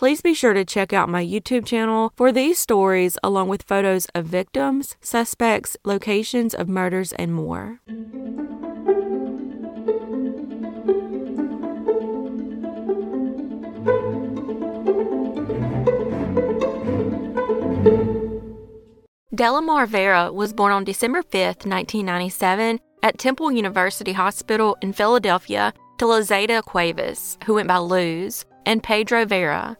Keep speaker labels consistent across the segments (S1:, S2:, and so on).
S1: Please be sure to check out my YouTube channel for these stories, along with photos of victims, suspects, locations of murders, and more. Delimar Vera was born on December 5, 1997, at Temple University Hospital in Philadelphia to Lizada Cuevas, who went by Luz, and Pedro Vera.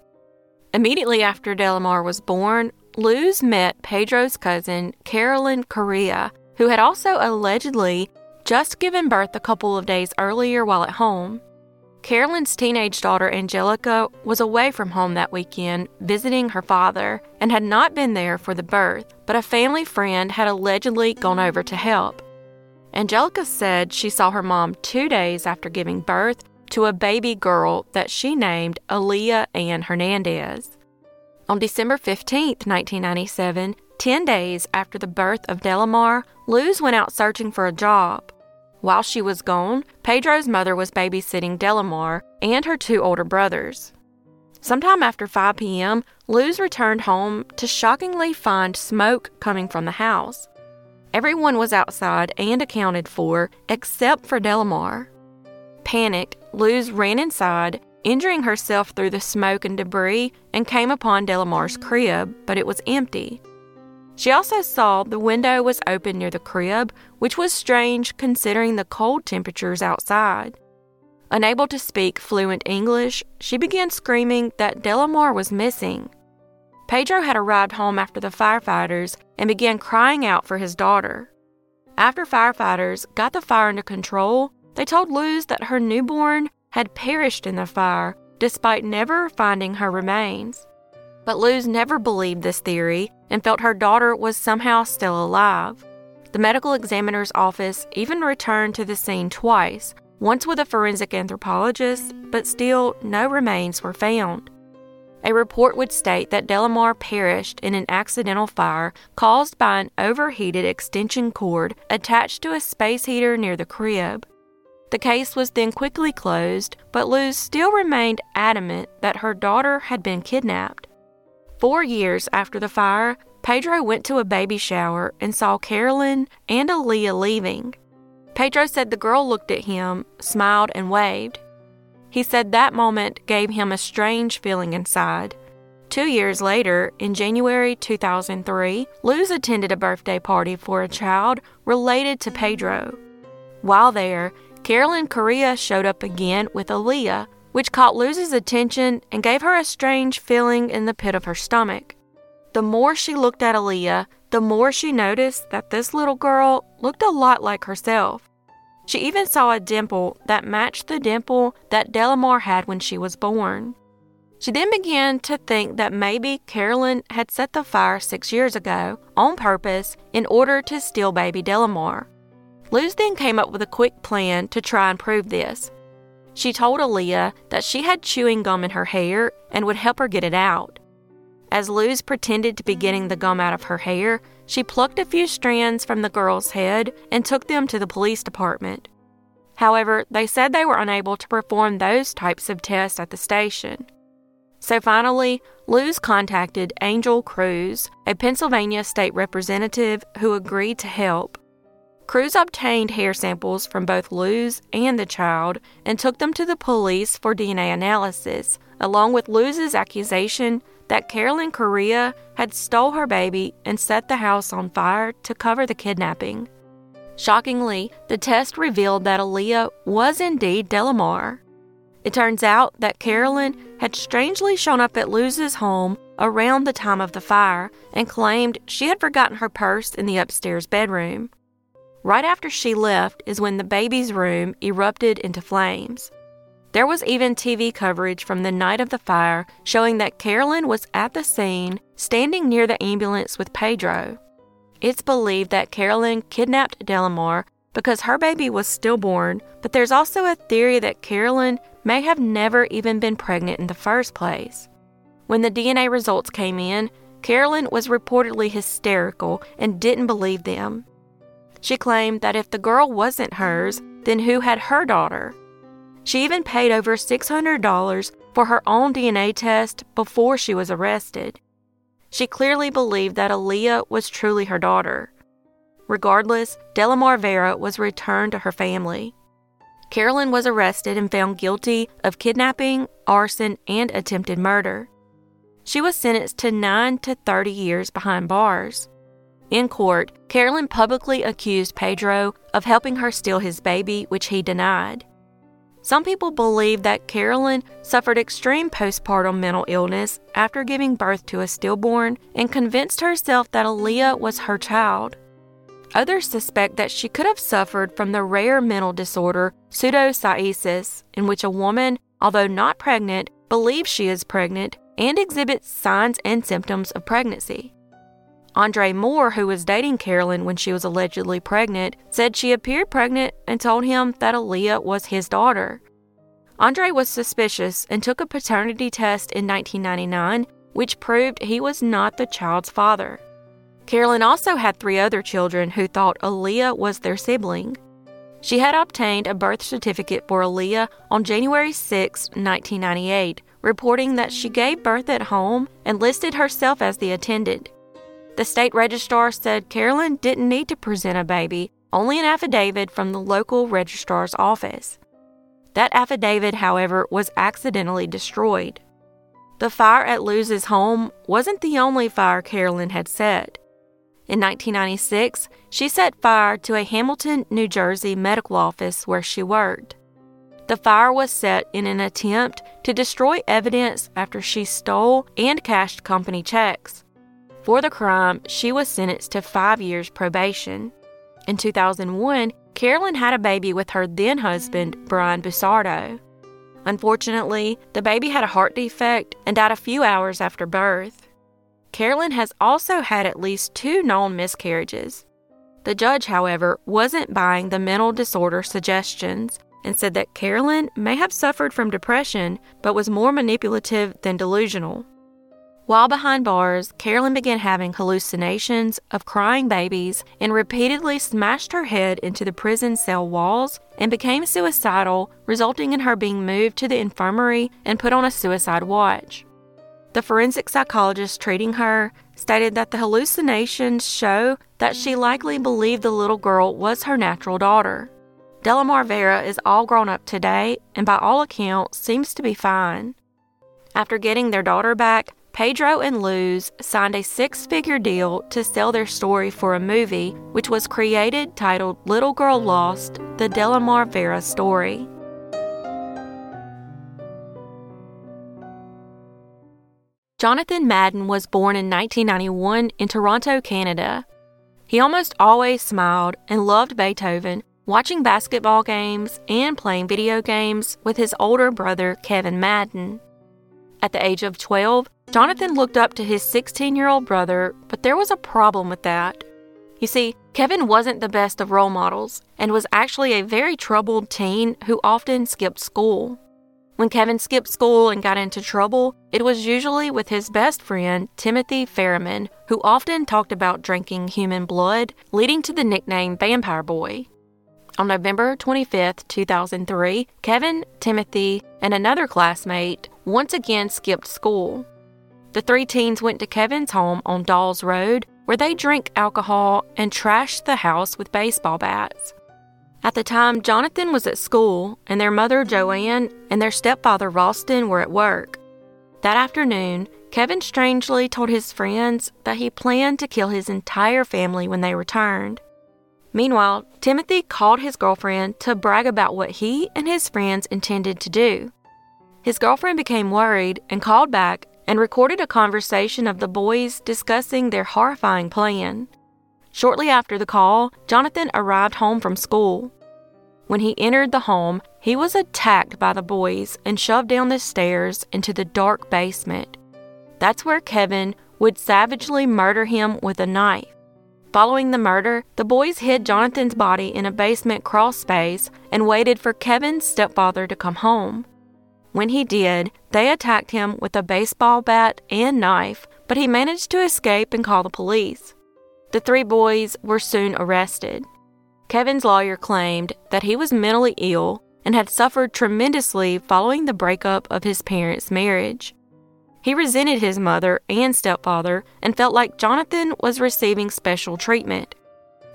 S1: Immediately after Delimar was born, Luz met Pedro's cousin, Carolyn Correa, who had also allegedly just given birth a couple of days earlier while at home. Carolyn's teenage daughter, Angelica, was away from home that weekend visiting her father and had not been there for the birth, but a family friend had allegedly gone over to help. Angelica said she saw her mom two days after giving birth to a baby girl that she named Aaliyah Ann Hernandez. On December 15, 1997, 10 days after the birth of Delimar, Luz went out searching for a job. While she was gone, Pedro's mother was babysitting Delimar and her two older brothers. Sometime after 5 p.m., Luz returned home to shockingly find smoke coming from the house. Everyone was outside and accounted for except for Delimar. Panicked, Luz ran inside, injuring herself through the smoke and debris, and came upon Delimar's crib, but it was empty. She also saw the window was open near the crib, which was strange considering the cold temperatures outside. Unable to speak fluent English, she began screaming that Delimar was missing. Pedro had arrived home after the firefighters and began crying out for his daughter. After firefighters got the fire under control, they told Luz that her newborn had perished in the fire despite never finding her remains. But Luz never believed this theory and felt her daughter was somehow still alive. The medical examiner's office even returned to the scene twice, once with a forensic anthropologist, but still no remains were found. A report would state that Delimar perished in an accidental fire caused by an overheated extension cord attached to a space heater near the crib. The case was then quickly closed, but Luz still remained adamant that her daughter had been kidnapped. Four years after the fire, Pedro went to a baby shower and saw Carolyn and Aaliyah leaving. Pedro said the girl looked at him, smiled, and waved. He said that moment gave him a strange feeling inside. Two years later, in January 2003, Luz attended a birthday party for a child related to Pedro. While there, Carolyn Correa showed up again with Aaliyah, which caught Luz's attention and gave her a strange feeling in the pit of her stomach. The more she looked at Aaliyah, the more she noticed that this little girl looked a lot like herself. She even saw a dimple that matched the dimple that Delimar had when she was born. She then began to think that maybe Carolyn had set the fire six years ago on purpose in order to steal baby Delimar. Luz then came up with a quick plan to try and prove this. She told Aaliyah that she had chewing gum in her hair and would help her get it out. As Luz pretended to be getting the gum out of her hair, she plucked a few strands from the girl's head and took them to the police department. However, they said they were unable to perform those types of tests at the station. So finally, Luz contacted Angel Cruz, a Pennsylvania state representative who agreed to help. Cruz obtained hair samples from both Luz and the child and took them to the police for DNA analysis, along with Luz's accusation that Carolyn Correa had stole her baby and set the house on fire to cover the kidnapping. Shockingly, the test revealed that Aaliyah was indeed Delimar. It turns out that Carolyn had strangely shown up at Luz's home around the time of the fire and claimed she had forgotten her purse in the upstairs bedroom. Right after she left is when the baby's room erupted into flames. There was even TV coverage from the night of the fire showing that Carolyn was at the scene, standing near the ambulance with Pedro. It's believed that Carolyn kidnapped Delimar because her baby was stillborn, but there's also a theory that Carolyn may have never even been pregnant in the first place. When the DNA results came in, Carolyn was reportedly hysterical and didn't believe them. She claimed that if the girl wasn't hers, then who had her daughter? She even paid over $600 for her own DNA test before she was arrested. She clearly believed that Aaliyah was truly her daughter. Regardless, Delimar Vera was returned to her family. Carolyn was arrested and found guilty of kidnapping, arson, and attempted murder. She was sentenced to 9 to 30 years behind bars. In court, Carolyn publicly accused Pedro of helping her steal his baby, which he denied. Some people believe that Carolyn suffered extreme postpartum mental illness after giving birth to a stillborn and convinced herself that Aaliyah was her child. Others suspect that she could have suffered from the rare mental disorder pseudocyesis, in which a woman, although not pregnant, believes she is pregnant and exhibits signs and symptoms of pregnancy. Andre Moore, who was dating Carolyn when she was allegedly pregnant, said she appeared pregnant and told him that Aaliyah was his daughter. Andre was suspicious and took a paternity test in 1999, which proved he was not the child's father. Carolyn also had three other children who thought Aaliyah was their sibling. She had obtained a birth certificate for Aaliyah on January 6, 1998, reporting that she gave birth at home and listed herself as the attendant. The state registrar said Carolyn didn't need to present a baby, only an affidavit from the local registrar's office. That affidavit, however, was accidentally destroyed. The fire at Luz's home wasn't the only fire Carolyn had set. In 1996, she set fire to a Hamilton, New Jersey medical office where she worked. The fire was set in an attempt to destroy evidence after she stole and cashed company checks. For the crime, she was sentenced to five years probation. In 2001, Carolyn had a baby with her then husband, Brian Busardo. Unfortunately, the baby had a heart defect and died a few hours after birth. Carolyn has also had at least two known miscarriages. The judge, however, wasn't buying the mental disorder suggestions and said that Carolyn may have suffered from depression but was more manipulative than delusional. While behind bars, Carolyn began having hallucinations of crying babies and repeatedly smashed her head into the prison cell walls and became suicidal, resulting in her being moved to the infirmary and put on a suicide watch. The forensic psychologist treating her stated that the hallucinations show that she likely believed the little girl was her natural daughter. Delimar Vera is all grown up today and by all accounts seems to be fine. After getting their daughter back, Pedro and Luz signed a six figure deal to sell their story for a movie, which was created titled Little Girl Lost The Delimar Vera Story. Johnathon Madden was born in 1991 in Toronto, Canada. He almost always smiled and loved Beethoven, watching basketball games, and playing video games with his older brother, Kevin Madden. At the age of 12, Johnathon looked up to his 16 year old brother, but there was a problem with that. You see, Kevin wasn't the best of role models and was actually a very troubled teen who often skipped school. When Kevin skipped school and got into trouble, it was usually with his best friend, Timothy Ferriman, who often talked about drinking human blood, leading to the nickname Vampire Boy. On November 25, 2003, Kevin, Timothy, and another classmate once again skipped school. The three teens went to Kevin's home on Dawes Road, where they drank alcohol and trashed the house with baseball bats. At the time, Johnathon was at school, and their mother, Joanne, and their stepfather, Ralston, were at work. That afternoon, Kevin strangely told his friends that he planned to kill his entire family when they returned. Meanwhile, Timothy called his girlfriend to brag about what he and his friends intended to do. His girlfriend became worried and called back and recorded a conversation of the boys discussing their horrifying plan. Shortly after the call, Johnathon arrived home from school. When he entered the home, he was attacked by the boys and shoved down the stairs into the dark basement. That's where Kevin would savagely murder him with a knife. Following the murder, the boys hid Johnathon's body in a basement crawl space and waited for Kevin's stepfather to come home. When he did, they attacked him with a baseball bat and knife, but he managed to escape and call the police. The three boys were soon arrested. Kevin's lawyer claimed that he was mentally ill and had suffered tremendously following the breakup of his parents' marriage. He resented his mother and stepfather and felt like Johnathon was receiving special treatment.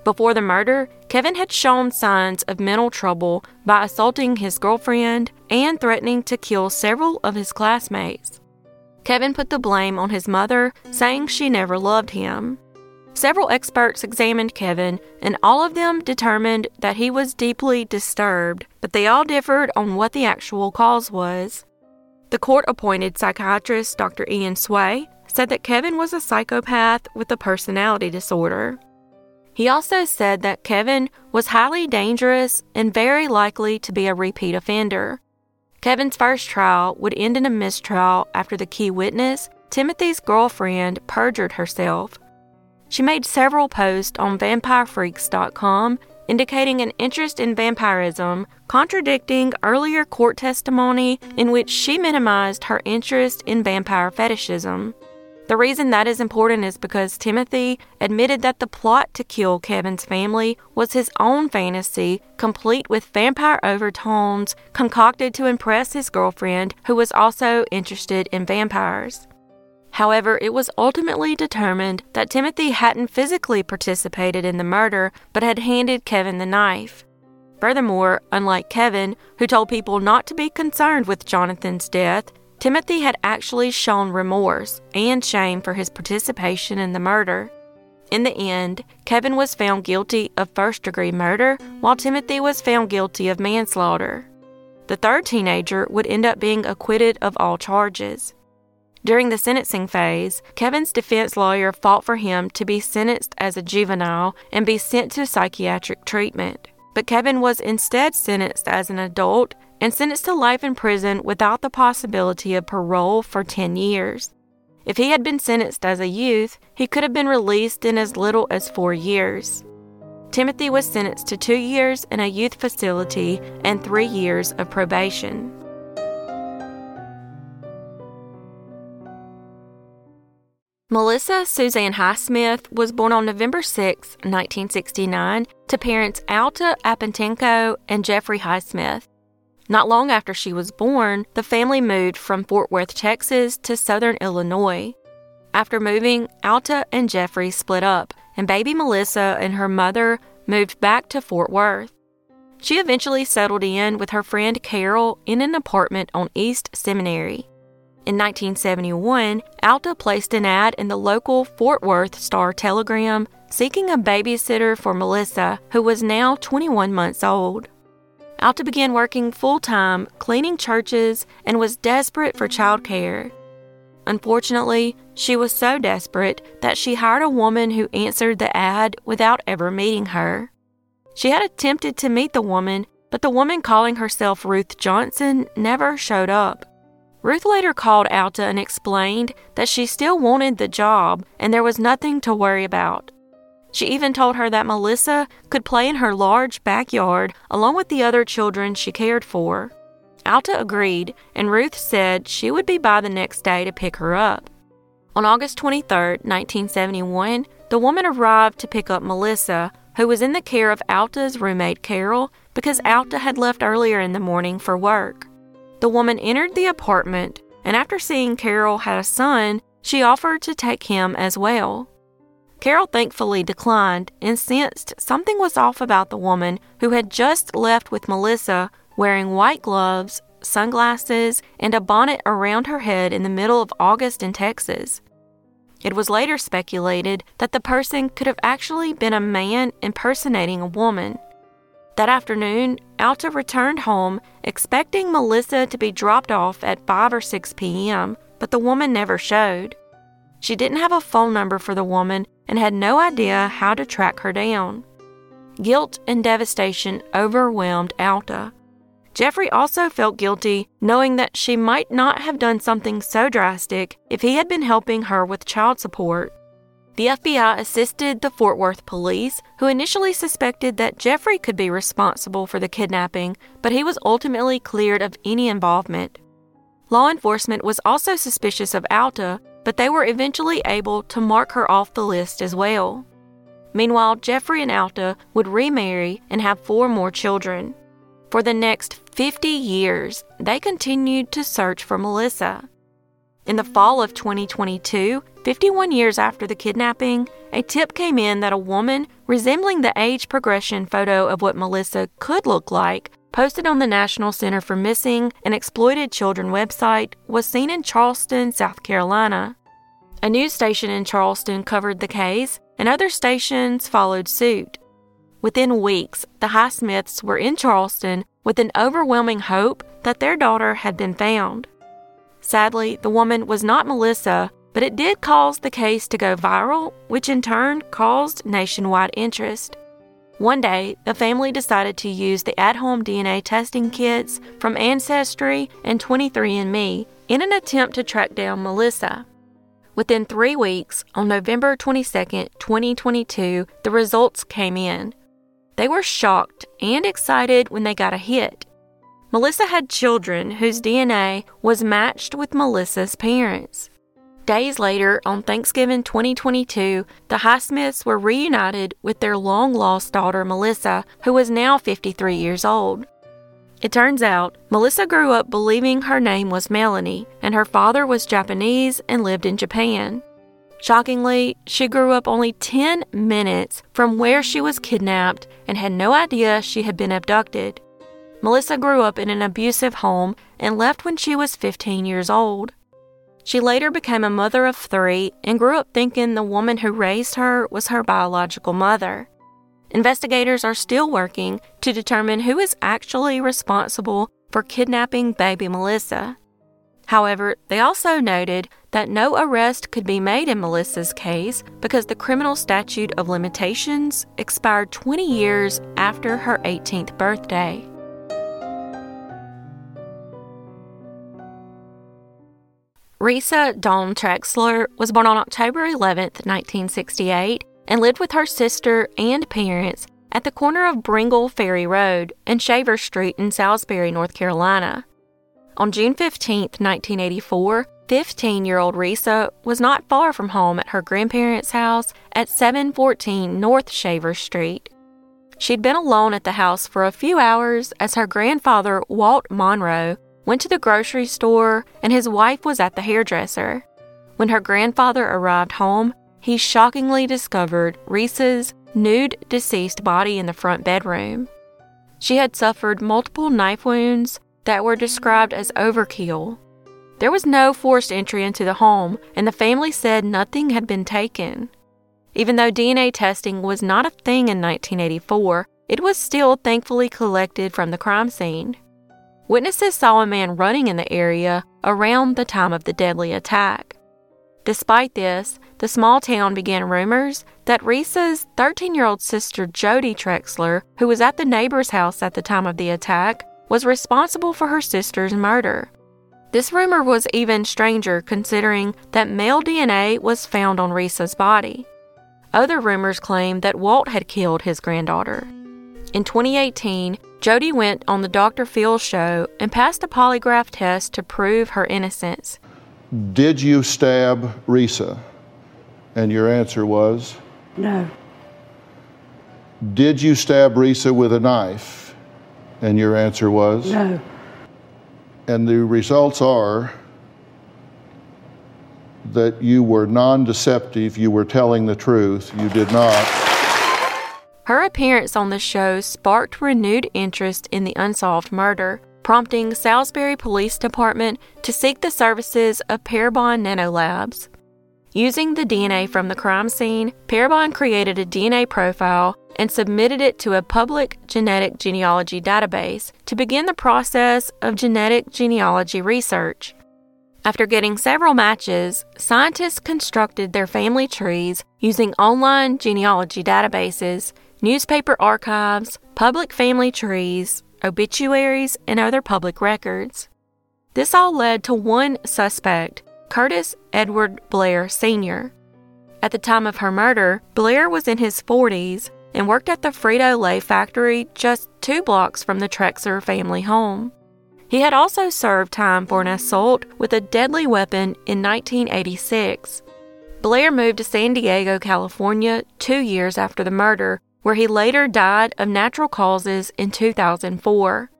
S1: Before the murder, Kevin had shown signs of mental trouble by assaulting his girlfriend and threatening to kill several of his classmates. Kevin put the blame on his mother, saying she never loved him. Several experts examined Kevin, and all of them determined that he was deeply disturbed, but they all differed on what the actual cause was. The court appointed psychiatrist Dr. Ian Sway said that Kevin was a psychopath with a personality disorder. He also said that Kevin was highly dangerous and very likely to be a repeat offender. Kevin's first trial would end in a mistrial after the key witness, Timothy's girlfriend, perjured herself. She made several posts on vampirefreaks.com indicating an interest in vampirism, contradicting earlier court testimony in which she minimized her interest in vampire fetishism. The reason that is important is because Timothy admitted that the plot to kill Kevin's family was his own fantasy, complete with vampire overtones, concocted to impress his girlfriend, who was also interested in vampires. However, it was ultimately determined that Timothy hadn't physically participated in the murder but had handed Kevin the knife. Furthermore, unlike Kevin, who told people not to be concerned with Johnathon's death, Timothy had actually shown remorse and shame for his participation in the murder. In the end, Kevin was found guilty of first degree murder, while Timothy was found guilty of manslaughter. The third teenager would end up being acquitted of all charges. During the sentencing phase, Kevin's defense lawyer fought for him to be sentenced as a juvenile and be sent to psychiatric treatment. But Kevin was instead sentenced as an adult and sentenced to life in prison without the possibility of parole for 10 years. If he had been sentenced as a youth, he could have been released in as little as four years. Timothy was sentenced to two years in a youth facility and three years of probation. Melissa Suzanne Highsmith was born on November 6, 1969, to parents Alta Apantenco and Jeffrey Highsmith. Not long after she was born, the family moved from Fort Worth, Texas to southern Illinois. After moving, Alta and Jeffrey split up, and baby Melissa and her mother moved back to Fort Worth. She eventually settled in with her friend Carol in an apartment on East Seminary. In 1971, Alta placed an ad in the local Fort Worth Star Telegram seeking a babysitter for Melissa, who was now 21 months old. Alta began working full time, cleaning churches, and was desperate for childcare. Unfortunately, she was so desperate that she hired a woman who answered the ad without ever meeting her. She had attempted to meet the woman, but the woman calling herself Ruth Johnson never showed up. Ruth later called Alta and explained that she still wanted the job and there was nothing to worry about. She even told her that Melissa could play in her large backyard along with the other children she cared for. Alta agreed, and Ruth said she would be by the next day to pick her up. On August 23, 1971, the woman arrived to pick up Melissa, who was in the care of Alta's roommate Carol because Alta had left earlier in the morning for work. The woman entered the apartment, and after seeing Carol had a son, she offered to take him as well. Carol thankfully declined and sensed something was off about the woman who had just left with Melissa wearing white gloves, sunglasses, and a bonnet around her head in the middle of August in Texas. It was later speculated that the person could have actually been a man impersonating a woman. That afternoon, Alta returned home expecting Melissa to be dropped off at 5 or 6 p.m., but the woman never showed. She didn't have a phone number for the woman and had no idea how to track her down. Guilt and devastation overwhelmed Alta. Jeffrey also felt guilty knowing that she might not have done something so drastic if he had been helping her with child support. The FBI assisted the Fort Worth police, who initially suspected that Jeffrey could be responsible for the kidnapping, but he was ultimately cleared of any involvement. Law enforcement was also suspicious of Alta, but they were eventually able to mark her off the list as well. Meanwhile, Jeffrey and Alta would remarry and have four more children. For the next 50 years, they continued to search for Melissa. In the fall of 2022, 51 years after the kidnapping, a tip came in that a woman resembling the age progression photo of what Melissa could look like, posted on the National Center for Missing and Exploited Children website, was seen in Charleston, South Carolina. A news station in Charleston covered the case, and other stations followed suit. Within weeks, the Highsmiths were in Charleston with an overwhelming hope that their daughter had been found. Sadly, the woman was not Melissa, but it did cause the case to go viral, which in turn caused nationwide interest. One day, the family decided to use the at home DNA testing kits from Ancestry and 23andMe in an attempt to track down Melissa. Within three weeks, on November 22, 2022, the results came in. They were shocked and excited when they got a hit. Melissa had children whose DNA was matched with Melissa's parents. Days later, on Thanksgiving 2022, the Highsmiths were reunited with their long lost daughter, Melissa, who was now 53 years old. It turns out, Melissa grew up believing her name was Melanie, and her father was Japanese and lived in Japan. Shockingly, she grew up only 10 minutes from where she was kidnapped and had no idea she had been abducted. Melissa grew up in an abusive home and left when she was 15 years old. She later became a mother of three and grew up thinking the woman who raised her was her biological mother. Investigators are still working to determine who is actually responsible for kidnapping baby Melissa. However, they also noted that no arrest could be made in Melissa's case because the criminal statute of limitations expired 20 years after her 18th birthday. Reesa Dawn Trexler was born on October 11, 1968, and lived with her sister and parents at the corner of Bringle Ferry Road and Shaver Street in Salisbury, North Carolina. On June 15, 1984, 15 year old Reesa was not far from home at her grandparents' house at 714 North Shaver Street. She'd been alone at the house for a few hours as her grandfather, Walt Monroe, went to the grocery store, and his wife was at the hairdresser. When her grandfather arrived home, he shockingly discovered Reesa's nude deceased body in the front bedroom. She had suffered multiple knife wounds that were described as overkill. There was no forced entry into the home, and the family said nothing had been taken. Even though DNA testing was not a thing in 1984, it was still thankfully collected from the crime scene. Witnesses saw a man running in the area around the time of the deadly attack. Despite this, the small town began rumors that Reesa's 13 year old sister Jody Trexler, who was at the neighbor's house at the time of the attack, was responsible for her sister's murder. This rumor was even stranger considering that male DNA was found on Reesa's body. Other rumors claimed that Walt had killed his granddaughter. In 2018, Jody went on the Dr. Phil show and passed a polygraph test to prove her innocence.
S2: Did you stab Reesa? And your answer was?
S3: No.
S2: Did you stab Reesa with a knife? And your answer was?
S3: No.
S2: And the results are that you were non deceptive, you were telling the truth, you did not.
S1: Her appearance on the show sparked renewed interest in the unsolved murder, prompting Salisbury Police Department to seek the services of Parabon Nanolabs. Using the DNA from the crime scene, Parabon created a DNA profile and submitted it to a public genetic genealogy database to begin the process of genetic genealogy research. After getting several matches, scientists constructed their family trees using online genealogy databases newspaper archives, public family trees, obituaries, and other public records. This all led to one suspect, Curtis Edward Blair Sr. At the time of her murder, Blair was in his 40s and worked at the Frito Lay factory just two blocks from the Trexler family home. He had also served time for an assault with a deadly weapon in 1986. Blair moved to San Diego, California, two years after the murder, where he later died of natural causes in 2004.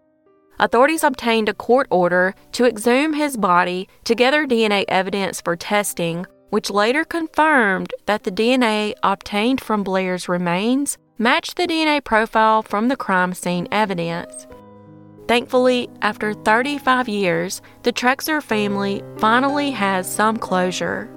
S1: Authorities obtained a court order to exhume his body to gather DNA evidence for testing, which later confirmed that the DNA obtained from Blair's remains matched the DNA profile from the crime scene evidence. Thankfully, after 35 years, the Trexler family finally has some closure.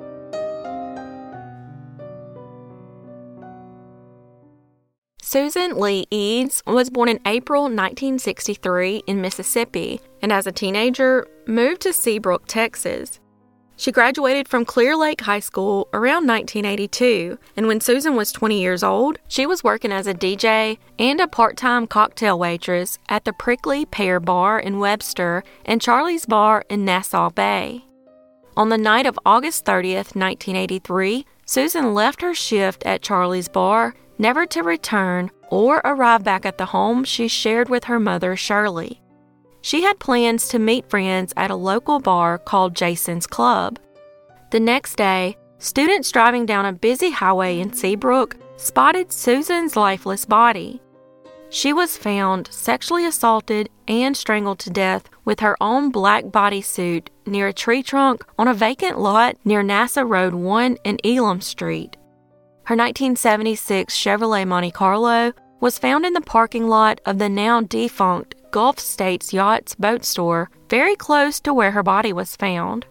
S1: Susan Lee Eads was born in April 1963 in Mississippi and as a teenager moved to Seabrook, Texas. She graduated from Clear Lake High School around 1982, and when Susan was 20 years old, she was working as a DJ and a part time cocktail waitress at the Prickly Pear Bar in Webster and Charlie's Bar in Nassau Bay. On the night of August 30th, 1983, Susan left her shift at Charlie's Bar, never to return or arrive back at the home she shared with her mother, Shirley. She had plans to meet friends at a local bar called Jason's Club. The next day, students driving down a busy highway in Seabrook spotted Susan's lifeless body. She was found sexually assaulted and strangled to death with her own black bodysuit near a tree trunk on a vacant lot near NASA Road 1 and Elam Street. Her 1976 Chevrolet Monte Carlo was found in the parking lot of the now defunct Gulf States Yachts boat store very close to where her body was found.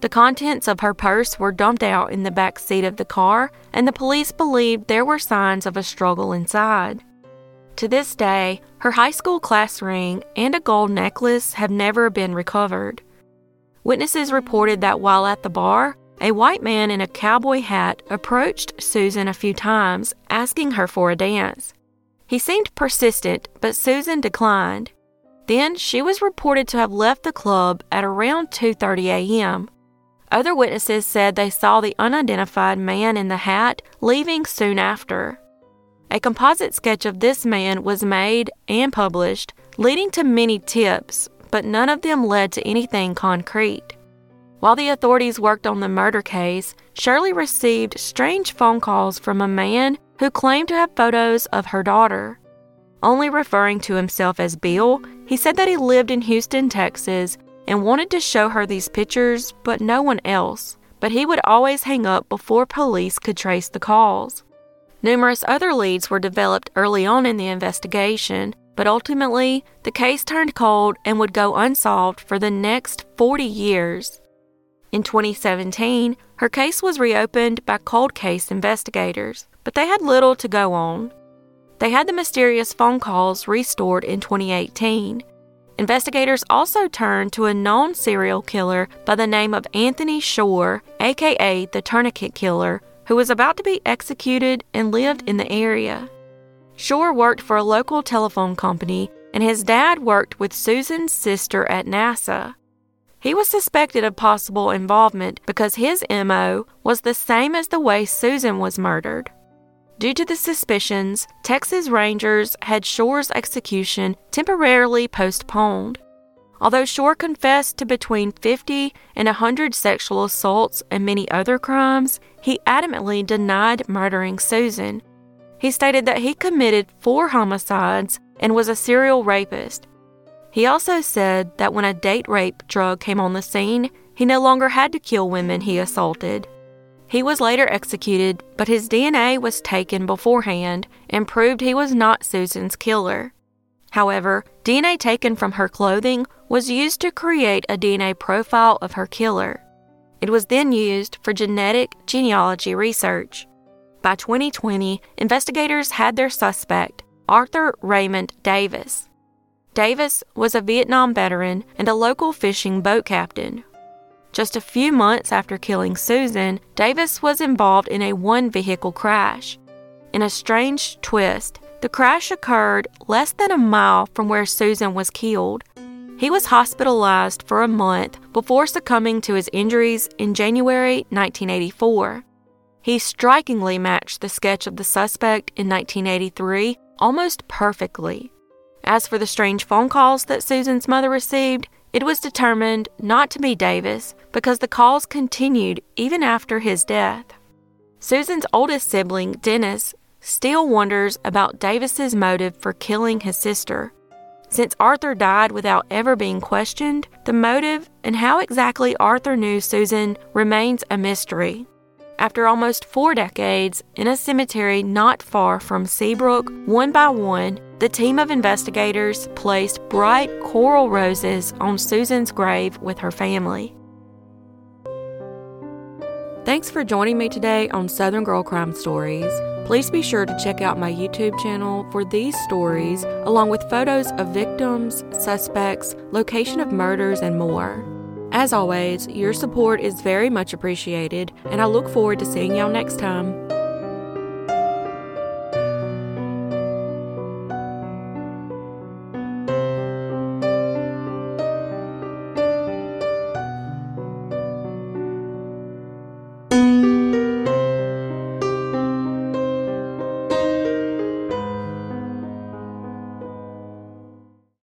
S1: The contents of her purse were dumped out in the back seat of the car, and the police believed there were signs of a struggle inside. To this day, her high school class ring and a gold necklace have never been recovered. Witnesses reported that while at the bar, a white man in a cowboy hat approached Susan a few times, asking her for a dance. He seemed persistent, but Susan declined. Then she was reported to have left the club at around 2:30 a.m. Other witnesses said they saw the unidentified man in the hat leaving soon after. A composite sketch of this man was made and published, leading to many tips, but none of them led to anything concrete. While the authorities worked on the murder case, Shirley received strange phone calls from a man who claimed to have photos of her daughter. Only referring to himself as Bill, he said that he lived in Houston, Texas, and wanted to show her these pictures, but no one else. But he would always hang up before police could trace the calls. Numerous other leads were developed early on in the investigation, but ultimately, the case turned cold and would go unsolved for the next 40 years. In 2017, her case was reopened by cold case investigators but they had little to go on. They had the mysterious phone calls restored in 2018. Investigators also turned to a known serial killer by the name of Anthony Shore, aka the Tourniquet Killer, who was about to be executed and lived in the area. Shore worked for a local telephone company, and his dad worked with Susan's sister at NASA. He was suspected of possible involvement because his MO was the same as the way Susan was murdered. Due to the suspicions, Texas Rangers had Shore's execution temporarily postponed. Although Shore confessed to between 50 and 100 sexual assaults and many other crimes, he adamantly denied murdering Susan. He stated that he committed four homicides and was a serial rapist. He also said that when a date rape drug came on the scene, he no longer had to kill women he assaulted. He was later executed, but his DNA was taken beforehand and proved he was not Susan's killer. However, DNA taken from her clothing was used to create a DNA profile of her killer. It was then used for genetic genealogy research. By 2020, investigators had their suspect, Arthur Raymond Davis. Davis was a Vietnam veteran and a local fishing boat captain just a few months after killing Susan, Davis was involved in a one vehicle crash. In a strange twist, The crash occurred less than a mile from where Susan was killed. He was hospitalized for a month before succumbing to his injuries in January 1984. He strikingly matched the sketch of the suspect in 1983 almost perfectly. As for the strange phone calls that Susan's mother received, it was determined not to be Davis because the calls continued even after his death. Susan's oldest sibling, Dennis, still wonders about Davis's motive for killing his sister. Since Arthur died without ever being questioned, the motive and how exactly Arthur knew Susan remains a mystery. After almost four decades, in a cemetery not far from Seabrook, one by one, the team of investigators placed bright coral roses on Susan's grave with her family. Thanks for joining me today on Southern Girl Crime Stories. Please be sure to check out my YouTube channel for these stories, along with photos of victims, suspects, location of murders, and more. As always, your support is very much appreciated, and I look forward to seeing y'all next time.